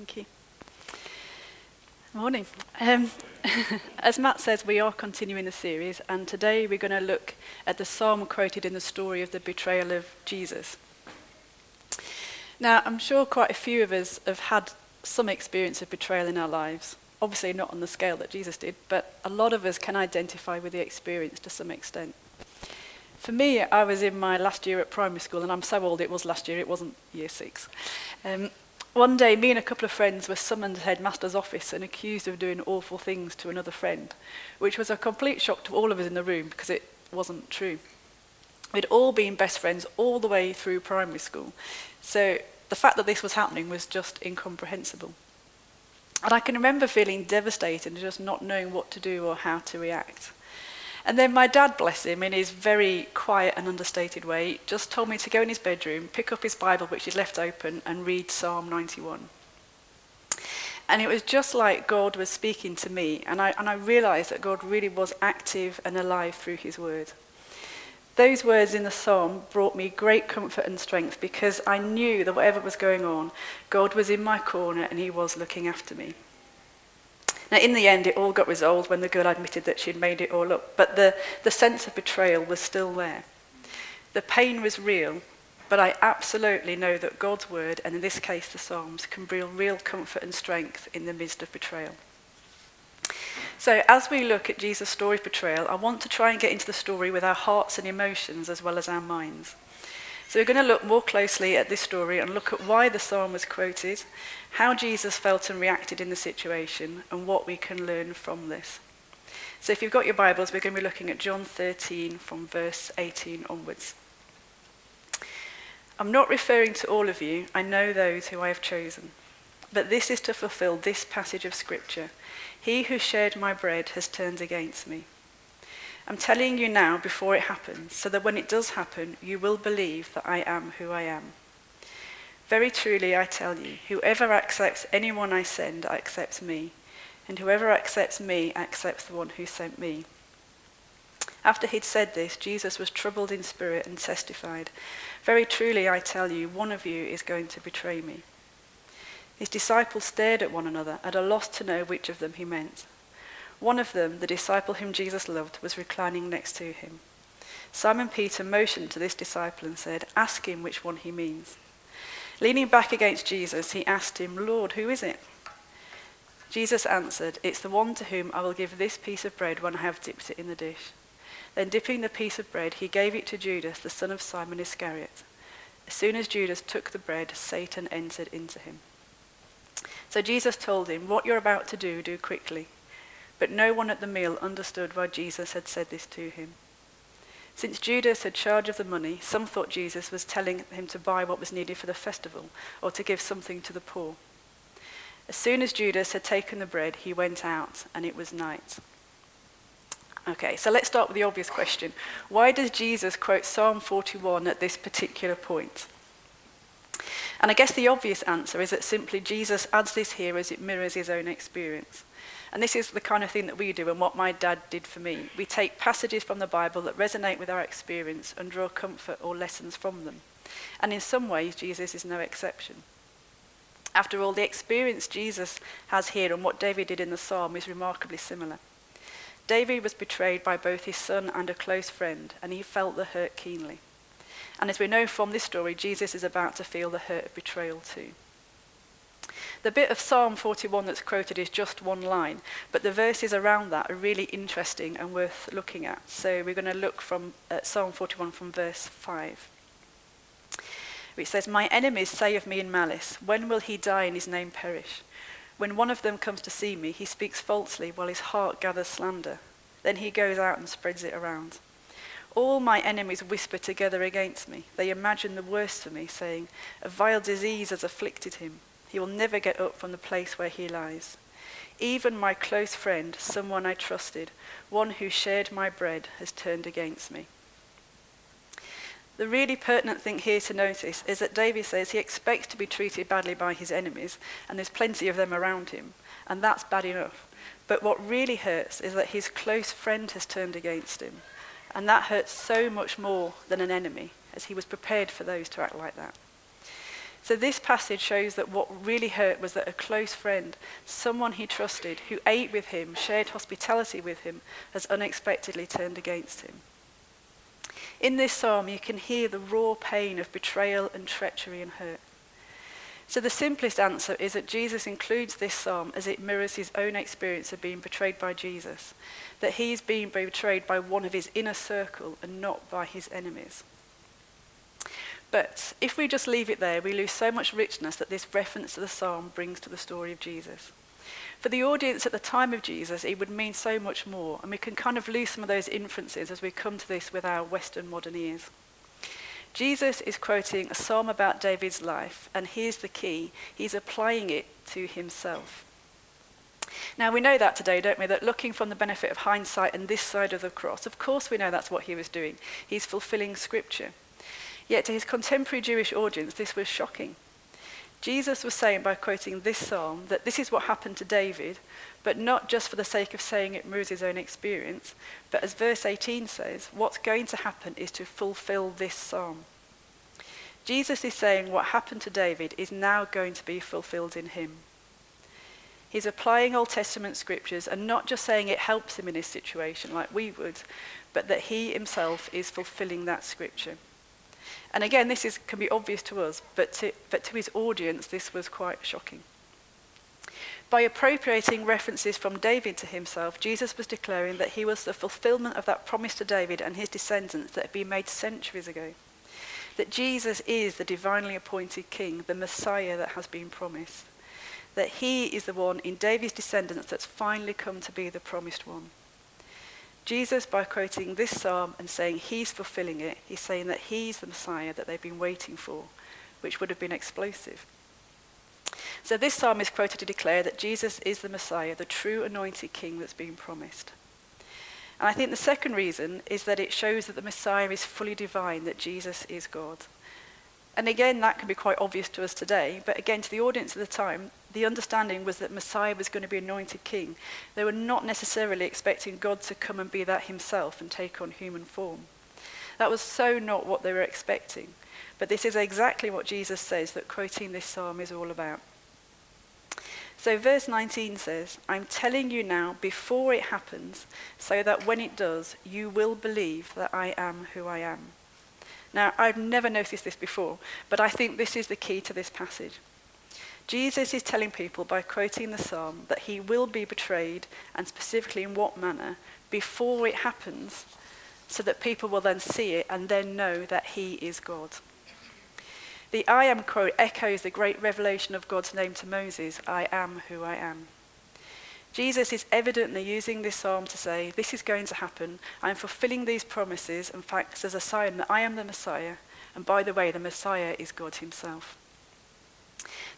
Thank you. Morning. Um, as Matt says, we are continuing the series, and today we're going to look at the psalm quoted in the story of the betrayal of Jesus. Now, I'm sure quite a few of us have had some experience of betrayal in our lives. Obviously, not on the scale that Jesus did, but a lot of us can identify with the experience to some extent. For me, I was in my last year at primary school, and I'm so old it was last year, it wasn't year six. Um, one day, me and a couple of friends were summoned to headmaster's office and accused of doing awful things to another friend, which was a complete shock to all of us in the room because it wasn't true. We'd all been best friends all the way through primary school, so the fact that this was happening was just incomprehensible. And I can remember feeling devastated and just not knowing what to do or how to react. And then my dad, bless him, in his very quiet and understated way, just told me to go in his bedroom, pick up his Bible, which he'd left open, and read Psalm 91. And it was just like God was speaking to me, and I, and I realized that God really was active and alive through his word. Those words in the psalm brought me great comfort and strength because I knew that whatever was going on, God was in my corner and he was looking after me. Now, in the end, it all got resolved when the girl admitted that she'd made it all up, but the, the sense of betrayal was still there. The pain was real, but I absolutely know that God's word, and in this case the Psalms, can bring real comfort and strength in the midst of betrayal. So, as we look at Jesus' story of betrayal, I want to try and get into the story with our hearts and emotions as well as our minds. So we're going to look more closely at this story and look at why the psalm was quoted, how Jesus felt and reacted in the situation, and what we can learn from this. So if you've got your Bibles, we're going to be looking at John 13 from verse 18 onwards. I'm not referring to all of you, I know those who I have chosen. But this is to fulfill this passage of Scripture He who shared my bread has turned against me. I'm telling you now before it happens, so that when it does happen, you will believe that I am who I am. Very truly, I tell you, whoever accepts anyone I send accepts me, and whoever accepts me accepts the one who sent me. After he'd said this, Jesus was troubled in spirit and testified, Very truly, I tell you, one of you is going to betray me. His disciples stared at one another, at a loss to know which of them he meant. One of them, the disciple whom Jesus loved, was reclining next to him. Simon Peter motioned to this disciple and said, Ask him which one he means. Leaning back against Jesus, he asked him, Lord, who is it? Jesus answered, It's the one to whom I will give this piece of bread when I have dipped it in the dish. Then, dipping the piece of bread, he gave it to Judas, the son of Simon Iscariot. As soon as Judas took the bread, Satan entered into him. So Jesus told him, What you're about to do, do quickly. But no one at the meal understood why Jesus had said this to him. Since Judas had charge of the money, some thought Jesus was telling him to buy what was needed for the festival or to give something to the poor. As soon as Judas had taken the bread, he went out, and it was night. Okay, so let's start with the obvious question. Why does Jesus quote Psalm 41 at this particular point? And I guess the obvious answer is that simply Jesus adds this here as it mirrors his own experience. And this is the kind of thing that we do and what my dad did for me. We take passages from the Bible that resonate with our experience and draw comfort or lessons from them. And in some ways, Jesus is no exception. After all, the experience Jesus has here and what David did in the psalm is remarkably similar. David was betrayed by both his son and a close friend, and he felt the hurt keenly. And as we know from this story, Jesus is about to feel the hurt of betrayal too. The bit of Psalm 41 that's quoted is just one line, but the verses around that are really interesting and worth looking at. So we're going to look from uh, Psalm 41 from verse 5. Which says, My enemies say of me in malice, When will he die and his name perish? When one of them comes to see me, he speaks falsely while his heart gathers slander. Then he goes out and spreads it around. All my enemies whisper together against me. They imagine the worst for me, saying, A vile disease has afflicted him. He will never get up from the place where he lies. Even my close friend, someone I trusted, one who shared my bread, has turned against me. The really pertinent thing here to notice is that David says he expects to be treated badly by his enemies, and there's plenty of them around him, and that's bad enough. But what really hurts is that his close friend has turned against him, and that hurts so much more than an enemy, as he was prepared for those to act like that. So this passage shows that what really hurt was that a close friend, someone he trusted, who ate with him, shared hospitality with him, has unexpectedly turned against him. In this psalm, you can hear the raw pain of betrayal and treachery and hurt. So the simplest answer is that Jesus includes this psalm as it mirrors his own experience of being betrayed by Jesus, that he's being betrayed by one of his inner circle and not by his enemies. But if we just leave it there, we lose so much richness that this reference to the psalm brings to the story of Jesus. For the audience at the time of Jesus, it would mean so much more, and we can kind of lose some of those inferences as we come to this with our Western modern ears. Jesus is quoting a psalm about David's life, and here's the key he's applying it to himself. Now, we know that today, don't we? That looking from the benefit of hindsight and this side of the cross, of course we know that's what he was doing. He's fulfilling scripture. Yet to his contemporary Jewish audience, this was shocking. Jesus was saying by quoting this psalm that this is what happened to David, but not just for the sake of saying it moves his own experience, but as verse 18 says, what's going to happen is to fulfill this psalm. Jesus is saying what happened to David is now going to be fulfilled in him. He's applying Old Testament scriptures and not just saying it helps him in his situation like we would, but that he himself is fulfilling that scripture. And again, this is, can be obvious to us, but to, but to his audience, this was quite shocking. By appropriating references from David to himself, Jesus was declaring that he was the fulfillment of that promise to David and his descendants that had been made centuries ago. That Jesus is the divinely appointed king, the Messiah that has been promised. That he is the one in David's descendants that's finally come to be the promised one. Jesus, by quoting this psalm and saying he's fulfilling it, he's saying that he's the Messiah that they've been waiting for, which would have been explosive. So this psalm is quoted to declare that Jesus is the Messiah, the true anointed king that's been promised. And I think the second reason is that it shows that the Messiah is fully divine, that Jesus is God. And again, that can be quite obvious to us today, but again, to the audience at the time, the understanding was that Messiah was going to be anointed king. They were not necessarily expecting God to come and be that himself and take on human form. That was so not what they were expecting. But this is exactly what Jesus says that quoting this psalm is all about. So, verse 19 says, I'm telling you now before it happens, so that when it does, you will believe that I am who I am. Now, I've never noticed this before, but I think this is the key to this passage. Jesus is telling people by quoting the psalm that he will be betrayed, and specifically in what manner, before it happens, so that people will then see it and then know that he is God. The I am quote echoes the great revelation of God's name to Moses I am who I am. Jesus is evidently using this psalm to say, This is going to happen. I'm fulfilling these promises and facts as a sign that I am the Messiah. And by the way, the Messiah is God Himself.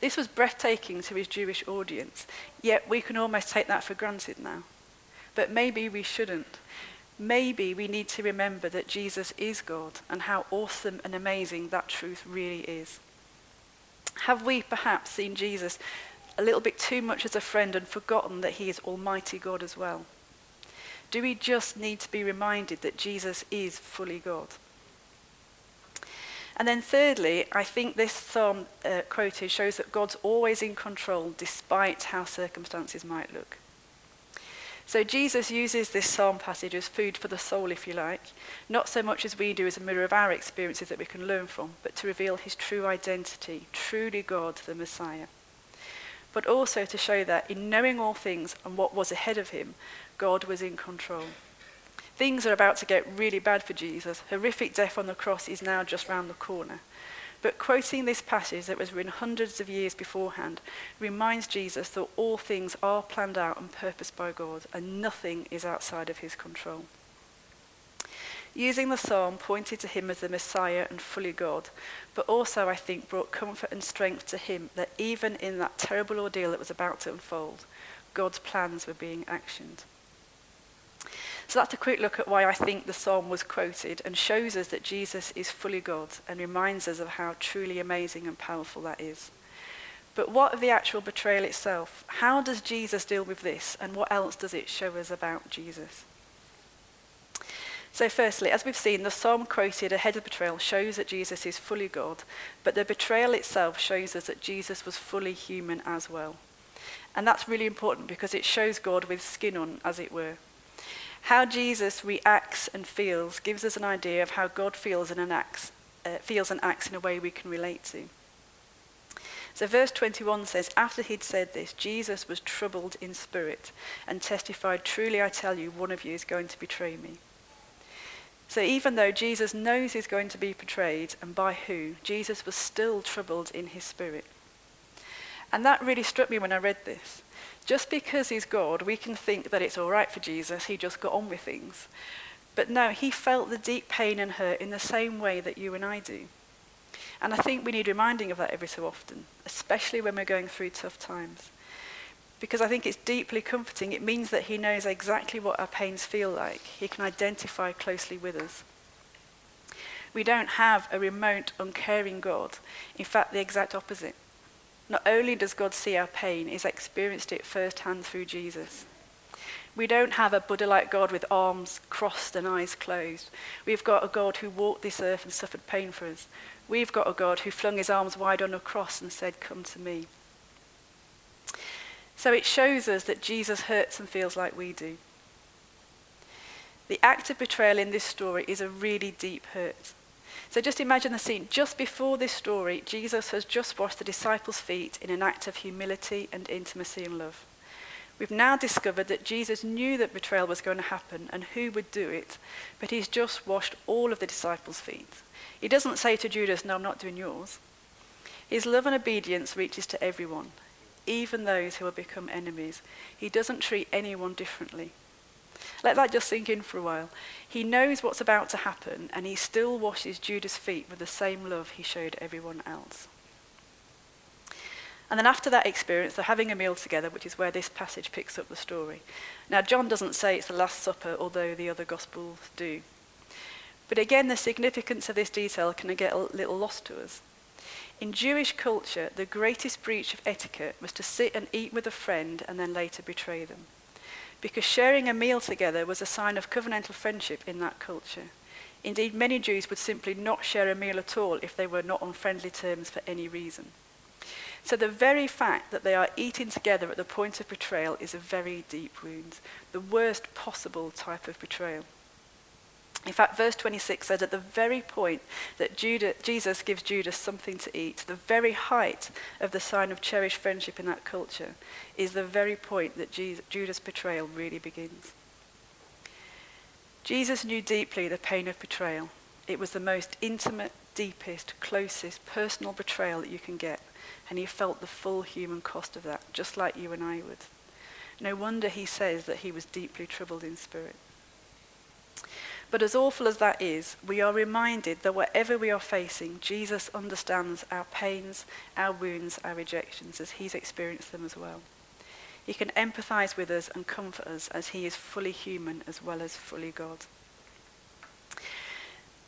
This was breathtaking to his Jewish audience, yet we can almost take that for granted now. But maybe we shouldn't. Maybe we need to remember that Jesus is God and how awesome and amazing that truth really is. Have we perhaps seen Jesus a little bit too much as a friend and forgotten that he is Almighty God as well? Do we just need to be reminded that Jesus is fully God? And then, thirdly, I think this psalm uh, quoted shows that God's always in control despite how circumstances might look. So, Jesus uses this psalm passage as food for the soul, if you like, not so much as we do as a mirror of our experiences that we can learn from, but to reveal his true identity, truly God, the Messiah. But also to show that in knowing all things and what was ahead of him, God was in control. Things are about to get really bad for Jesus. Horrific death on the cross is now just round the corner. But quoting this passage that was written hundreds of years beforehand reminds Jesus that all things are planned out and purposed by God, and nothing is outside of his control. Using the psalm pointed to him as the Messiah and fully God, but also, I think, brought comfort and strength to him that even in that terrible ordeal that was about to unfold, God's plans were being actioned. So that's a quick look at why I think the psalm was quoted and shows us that Jesus is fully God and reminds us of how truly amazing and powerful that is. But what of the actual betrayal itself? How does Jesus deal with this and what else does it show us about Jesus? So, firstly, as we've seen, the psalm quoted ahead of the betrayal shows that Jesus is fully God, but the betrayal itself shows us that Jesus was fully human as well. And that's really important because it shows God with skin on, as it were. How Jesus reacts and feels gives us an idea of how God feels and acts, uh, feels and acts in a way we can relate to. So, verse 21 says, After he'd said this, Jesus was troubled in spirit and testified, Truly I tell you, one of you is going to betray me. So even though Jesus knows he's going to be betrayed and by who, Jesus was still troubled in his spirit. And that really struck me when I read this. Just because he's God, we can think that it's all right for Jesus, he just got on with things. But no, he felt the deep pain and hurt in the same way that you and I do. And I think we need reminding of that every so often, especially when we're going through tough times because I think it's deeply comforting. It means that he knows exactly what our pains feel like. He can identify closely with us. We don't have a remote, uncaring God. In fact, the exact opposite. Not only does God see our pain, he's experienced it firsthand through Jesus. We don't have a Buddha like God with arms crossed and eyes closed. We've got a God who walked this earth and suffered pain for us. We've got a God who flung his arms wide on a cross and said, Come to me. So it shows us that Jesus hurts and feels like we do. The act of betrayal in this story is a really deep hurt. So just imagine the scene. Just before this story, Jesus has just washed the disciples' feet in an act of humility and intimacy and love. We've now discovered that Jesus knew that betrayal was going to happen and who would do it, but he's just washed all of the disciples' feet. He doesn't say to Judas, No, I'm not doing yours. His love and obedience reaches to everyone, even those who will become enemies. He doesn't treat anyone differently. Let that just sink in for a while. He knows what's about to happen, and he still washes Judas' feet with the same love he showed everyone else. And then after that experience, they're having a meal together, which is where this passage picks up the story. Now, John doesn't say it's the Last Supper, although the other Gospels do. But again, the significance of this detail can get a little lost to us. In Jewish culture, the greatest breach of etiquette was to sit and eat with a friend and then later betray them. Because sharing a meal together was a sign of covenantal friendship in that culture. Indeed, many Jews would simply not share a meal at all if they were not on friendly terms for any reason. So the very fact that they are eating together at the point of betrayal is a very deep wound, the worst possible type of betrayal. In fact, verse 26 says at the very point that Judah, Jesus gives Judas something to eat, the very height of the sign of cherished friendship in that culture, is the very point that Jesus, Judas' betrayal really begins. Jesus knew deeply the pain of betrayal. It was the most intimate, deepest, closest, personal betrayal that you can get, and he felt the full human cost of that, just like you and I would. No wonder he says that he was deeply troubled in spirit. But as awful as that is, we are reminded that whatever we are facing, Jesus understands our pains, our wounds, our rejections, as he's experienced them as well. He can empathize with us and comfort us as he is fully human as well as fully God.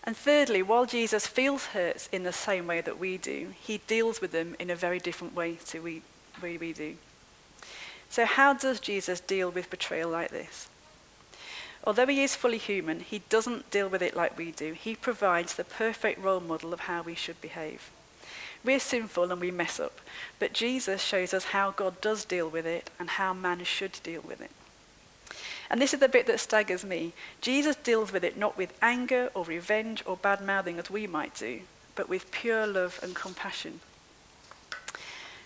And thirdly, while Jesus feels hurts in the same way that we do, he deals with them in a very different way to we, way we do. So, how does Jesus deal with betrayal like this? Although he is fully human, he doesn't deal with it like we do. He provides the perfect role model of how we should behave. We're sinful and we mess up, but Jesus shows us how God does deal with it and how man should deal with it. And this is the bit that staggers me. Jesus deals with it not with anger or revenge or bad mouthing as we might do, but with pure love and compassion.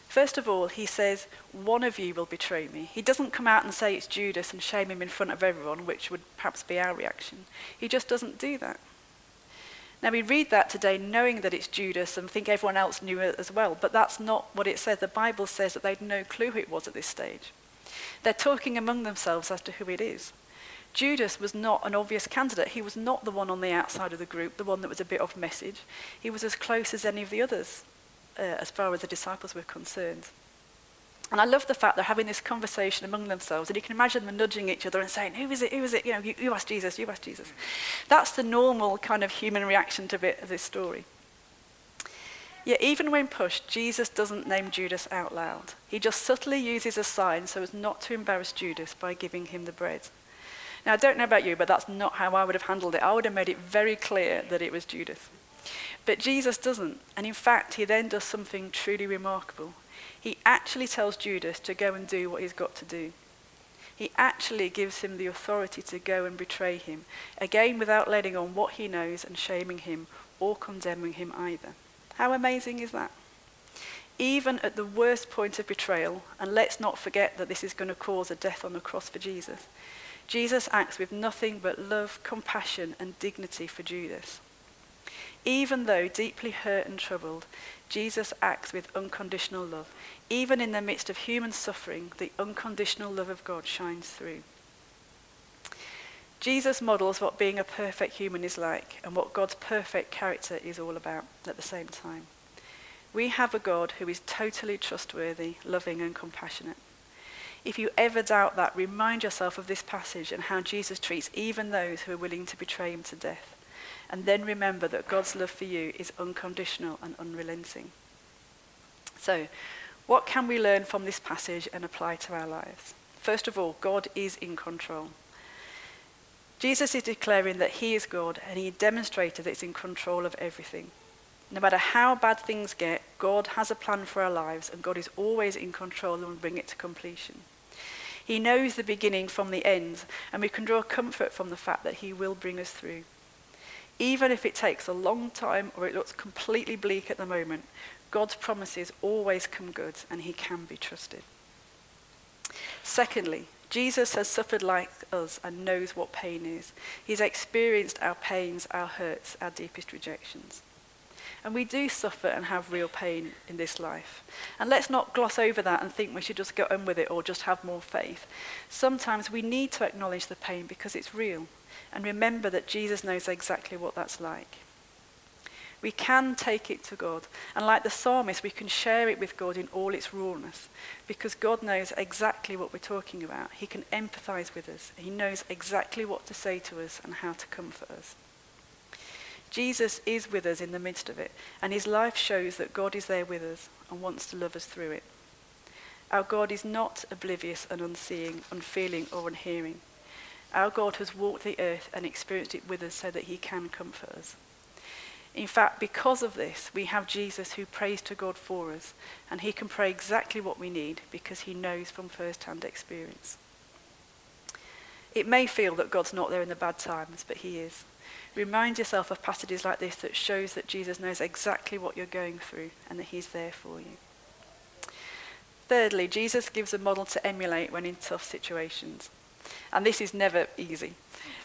First of all, he says, One of you will betray me. He doesn't come out and say it's Judas and shame him in front of everyone, which would perhaps be our reaction. He just doesn't do that. Now, we read that today knowing that it's Judas and think everyone else knew it as well, but that's not what it says. The Bible says that they'd no clue who it was at this stage. They're talking among themselves as to who it is. Judas was not an obvious candidate. He was not the one on the outside of the group, the one that was a bit off message. He was as close as any of the others uh, as far as the disciples were concerned. And I love the fact they're having this conversation among themselves, and you can imagine them nudging each other and saying, Who is it? Who is it? You know, you, you ask Jesus, you ask Jesus. That's the normal kind of human reaction to bit of this story. Yet, even when pushed, Jesus doesn't name Judas out loud. He just subtly uses a sign so as not to embarrass Judas by giving him the bread. Now, I don't know about you, but that's not how I would have handled it. I would have made it very clear that it was Judas. But Jesus doesn't. And in fact, he then does something truly remarkable. He actually tells Judas to go and do what he's got to do. He actually gives him the authority to go and betray him, again without letting on what he knows and shaming him or condemning him either. How amazing is that? Even at the worst point of betrayal, and let's not forget that this is going to cause a death on the cross for Jesus, Jesus acts with nothing but love, compassion, and dignity for Judas. Even though deeply hurt and troubled, Jesus acts with unconditional love. Even in the midst of human suffering, the unconditional love of God shines through. Jesus models what being a perfect human is like and what God's perfect character is all about at the same time. We have a God who is totally trustworthy, loving, and compassionate. If you ever doubt that, remind yourself of this passage and how Jesus treats even those who are willing to betray him to death. And then remember that God's love for you is unconditional and unrelenting. So, what can we learn from this passage and apply to our lives? First of all, God is in control. Jesus is declaring that he is God and he demonstrated that he's in control of everything. No matter how bad things get, God has a plan for our lives and God is always in control and will bring it to completion. He knows the beginning from the end and we can draw comfort from the fact that he will bring us through. Even if it takes a long time or it looks completely bleak at the moment, God's promises always come good and he can be trusted. Secondly, Jesus has suffered like us and knows what pain is. He's experienced our pains, our hurts, our deepest rejections. And we do suffer and have real pain in this life. And let's not gloss over that and think we should just get on with it or just have more faith. Sometimes we need to acknowledge the pain because it's real and remember that Jesus knows exactly what that's like. We can take it to God. And like the psalmist, we can share it with God in all its rawness because God knows exactly what we're talking about. He can empathize with us. He knows exactly what to say to us and how to comfort us. Jesus is with us in the midst of it, and his life shows that God is there with us and wants to love us through it. Our God is not oblivious and unseeing, unfeeling, or unhearing. Our God has walked the earth and experienced it with us so that he can comfort us. In fact, because of this, we have Jesus who prays to God for us, and he can pray exactly what we need because he knows from first hand experience. It may feel that God's not there in the bad times, but he is. Remind yourself of passages like this that shows that Jesus knows exactly what you're going through and that he's there for you. Thirdly, Jesus gives a model to emulate when in tough situations. And this is never easy.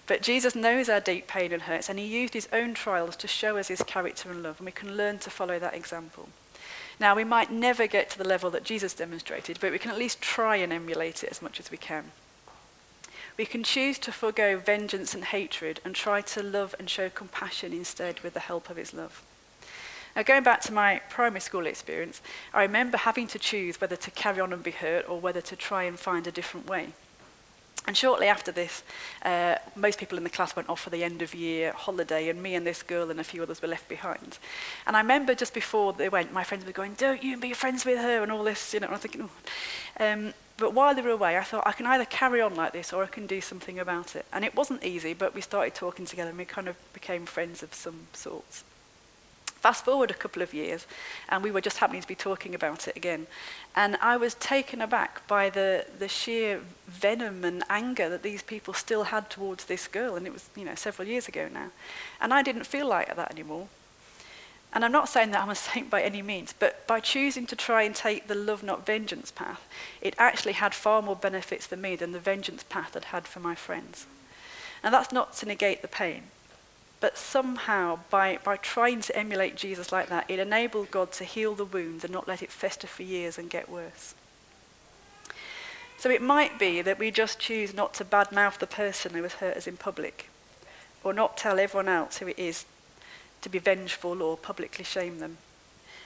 But Jesus knows our deep pain and hurts, and he used his own trials to show us his character and love, and we can learn to follow that example. Now, we might never get to the level that Jesus demonstrated, but we can at least try and emulate it as much as we can. We can choose to forego vengeance and hatred and try to love and show compassion instead with the help of his love. Now, going back to my primary school experience, I remember having to choose whether to carry on and be hurt or whether to try and find a different way. And shortly after this, uh, most people in the class went off for the end of year holiday, and me and this girl and a few others were left behind. And I remember just before they went, my friends were going, Don't you be friends with her, and all this, you know. And I was thinking, oh. um, but while they were away, I thought I can either carry on like this or I can do something about it. And it wasn't easy, but we started talking together and we kind of became friends of some sorts. Fast forward a couple of years, and we were just happening to be talking about it again. And I was taken aback by the, the sheer venom and anger that these people still had towards this girl. And it was, you know, several years ago now. And I didn't feel like that anymore. And I'm not saying that I'm a saint by any means, but by choosing to try and take the love, not vengeance path, it actually had far more benefits for me than the vengeance path had had for my friends. And that's not to negate the pain. But somehow, by, by trying to emulate Jesus like that, it enabled God to heal the wound and not let it fester for years and get worse. So it might be that we just choose not to badmouth the person who has hurt us in public, or not tell everyone else who it is to be vengeful or publicly shame them.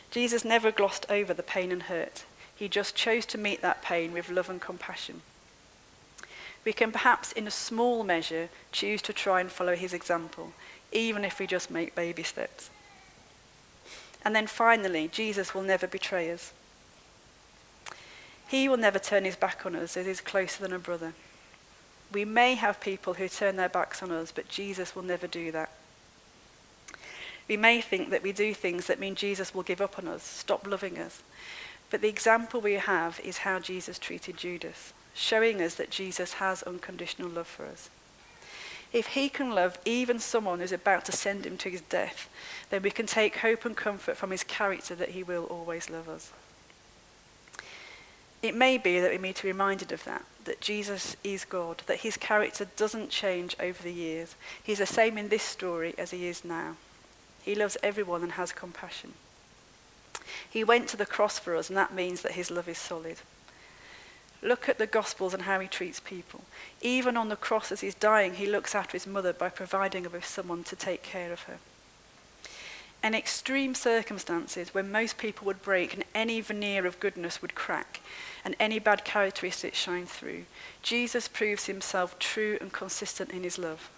Jesus never glossed over the pain and hurt. He just chose to meet that pain with love and compassion. We can perhaps, in a small measure, choose to try and follow his example even if we just make baby steps. And then finally, Jesus will never betray us. He will never turn his back on us as he's closer than a brother. We may have people who turn their backs on us, but Jesus will never do that. We may think that we do things that mean Jesus will give up on us, stop loving us. But the example we have is how Jesus treated Judas, showing us that Jesus has unconditional love for us. If he can love even someone who's about to send him to his death, then we can take hope and comfort from his character that he will always love us. It may be that we need to be reminded of that, that Jesus is God, that his character doesn't change over the years. He's the same in this story as he is now. He loves everyone and has compassion. He went to the cross for us, and that means that his love is solid. Look at the Gospels and how he treats people. Even on the cross as he's dying, he looks after his mother by providing her with someone to take care of her. In extreme circumstances, when most people would break and any veneer of goodness would crack and any bad characteristics shine through, Jesus proves himself true and consistent in his love.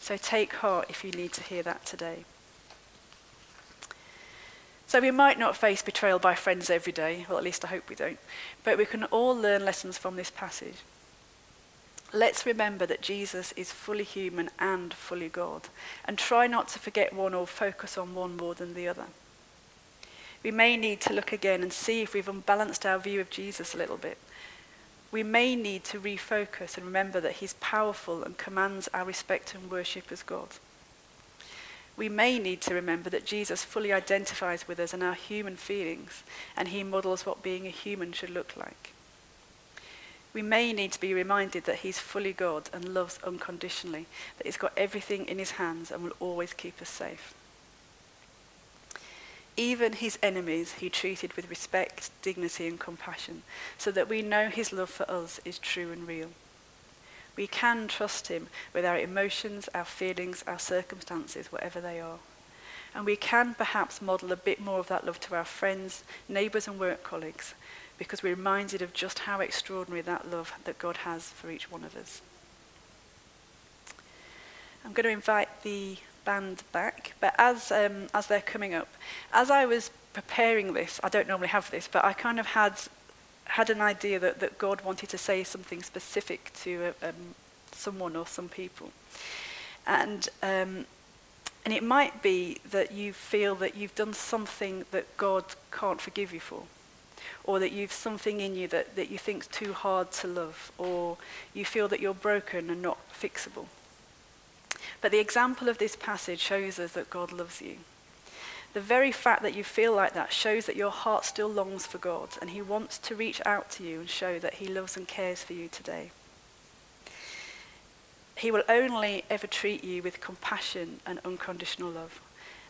So take heart if you need to hear that today. So we might not face betrayal by friends every day, well, at least I hope we don't, but we can all learn lessons from this passage. Let's remember that Jesus is fully human and fully God, and try not to forget one or focus on one more than the other. We may need to look again and see if we've unbalanced our view of Jesus a little bit. We may need to refocus and remember that he's powerful and commands our respect and worship as God we may need to remember that Jesus fully identifies with us and our human feelings, and he models what being a human should look like. We may need to be reminded that he's fully God and loves unconditionally, that he's got everything in his hands and will always keep us safe. Even his enemies he treated with respect, dignity, and compassion, so that we know his love for us is true and real. We can trust him with our emotions, our feelings, our circumstances, whatever they are. And we can perhaps model a bit more of that love to our friends, neighbours, and work colleagues because we're reminded of just how extraordinary that love that God has for each one of us. I'm going to invite the band back, but as, um, as they're coming up, as I was preparing this, I don't normally have this, but I kind of had had an idea that, that God wanted to say something specific to um, someone or some people. And, um, and it might be that you feel that you've done something that God can't forgive you for, or that you've something in you that, that you think's too hard to love, or you feel that you're broken and not fixable. But the example of this passage shows us that God loves you. The very fact that you feel like that shows that your heart still longs for God and He wants to reach out to you and show that He loves and cares for you today. He will only ever treat you with compassion and unconditional love,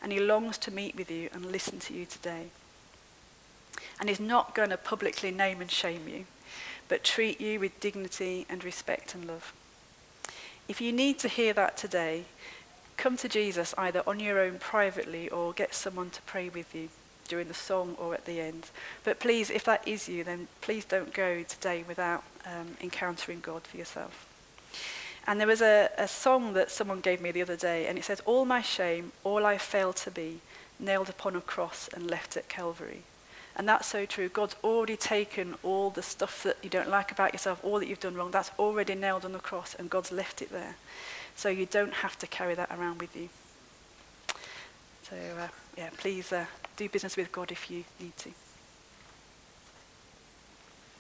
and He longs to meet with you and listen to you today. And He's not going to publicly name and shame you, but treat you with dignity and respect and love. If you need to hear that today, come to Jesus either on your own privately or get someone to pray with you during the song or at the end. But please, if that is you, then please don't go today without um, encountering God for yourself. And there was a, a song that someone gave me the other day, and it says, All my shame, all I failed to be, nailed upon a cross and left at Calvary. And that's so true. God's already taken all the stuff that you don't like about yourself, all that you've done wrong, that's already nailed on the cross, and God's left it there. So you don't have to carry that around with you. So, uh, yeah, please uh, do business with God if you need to.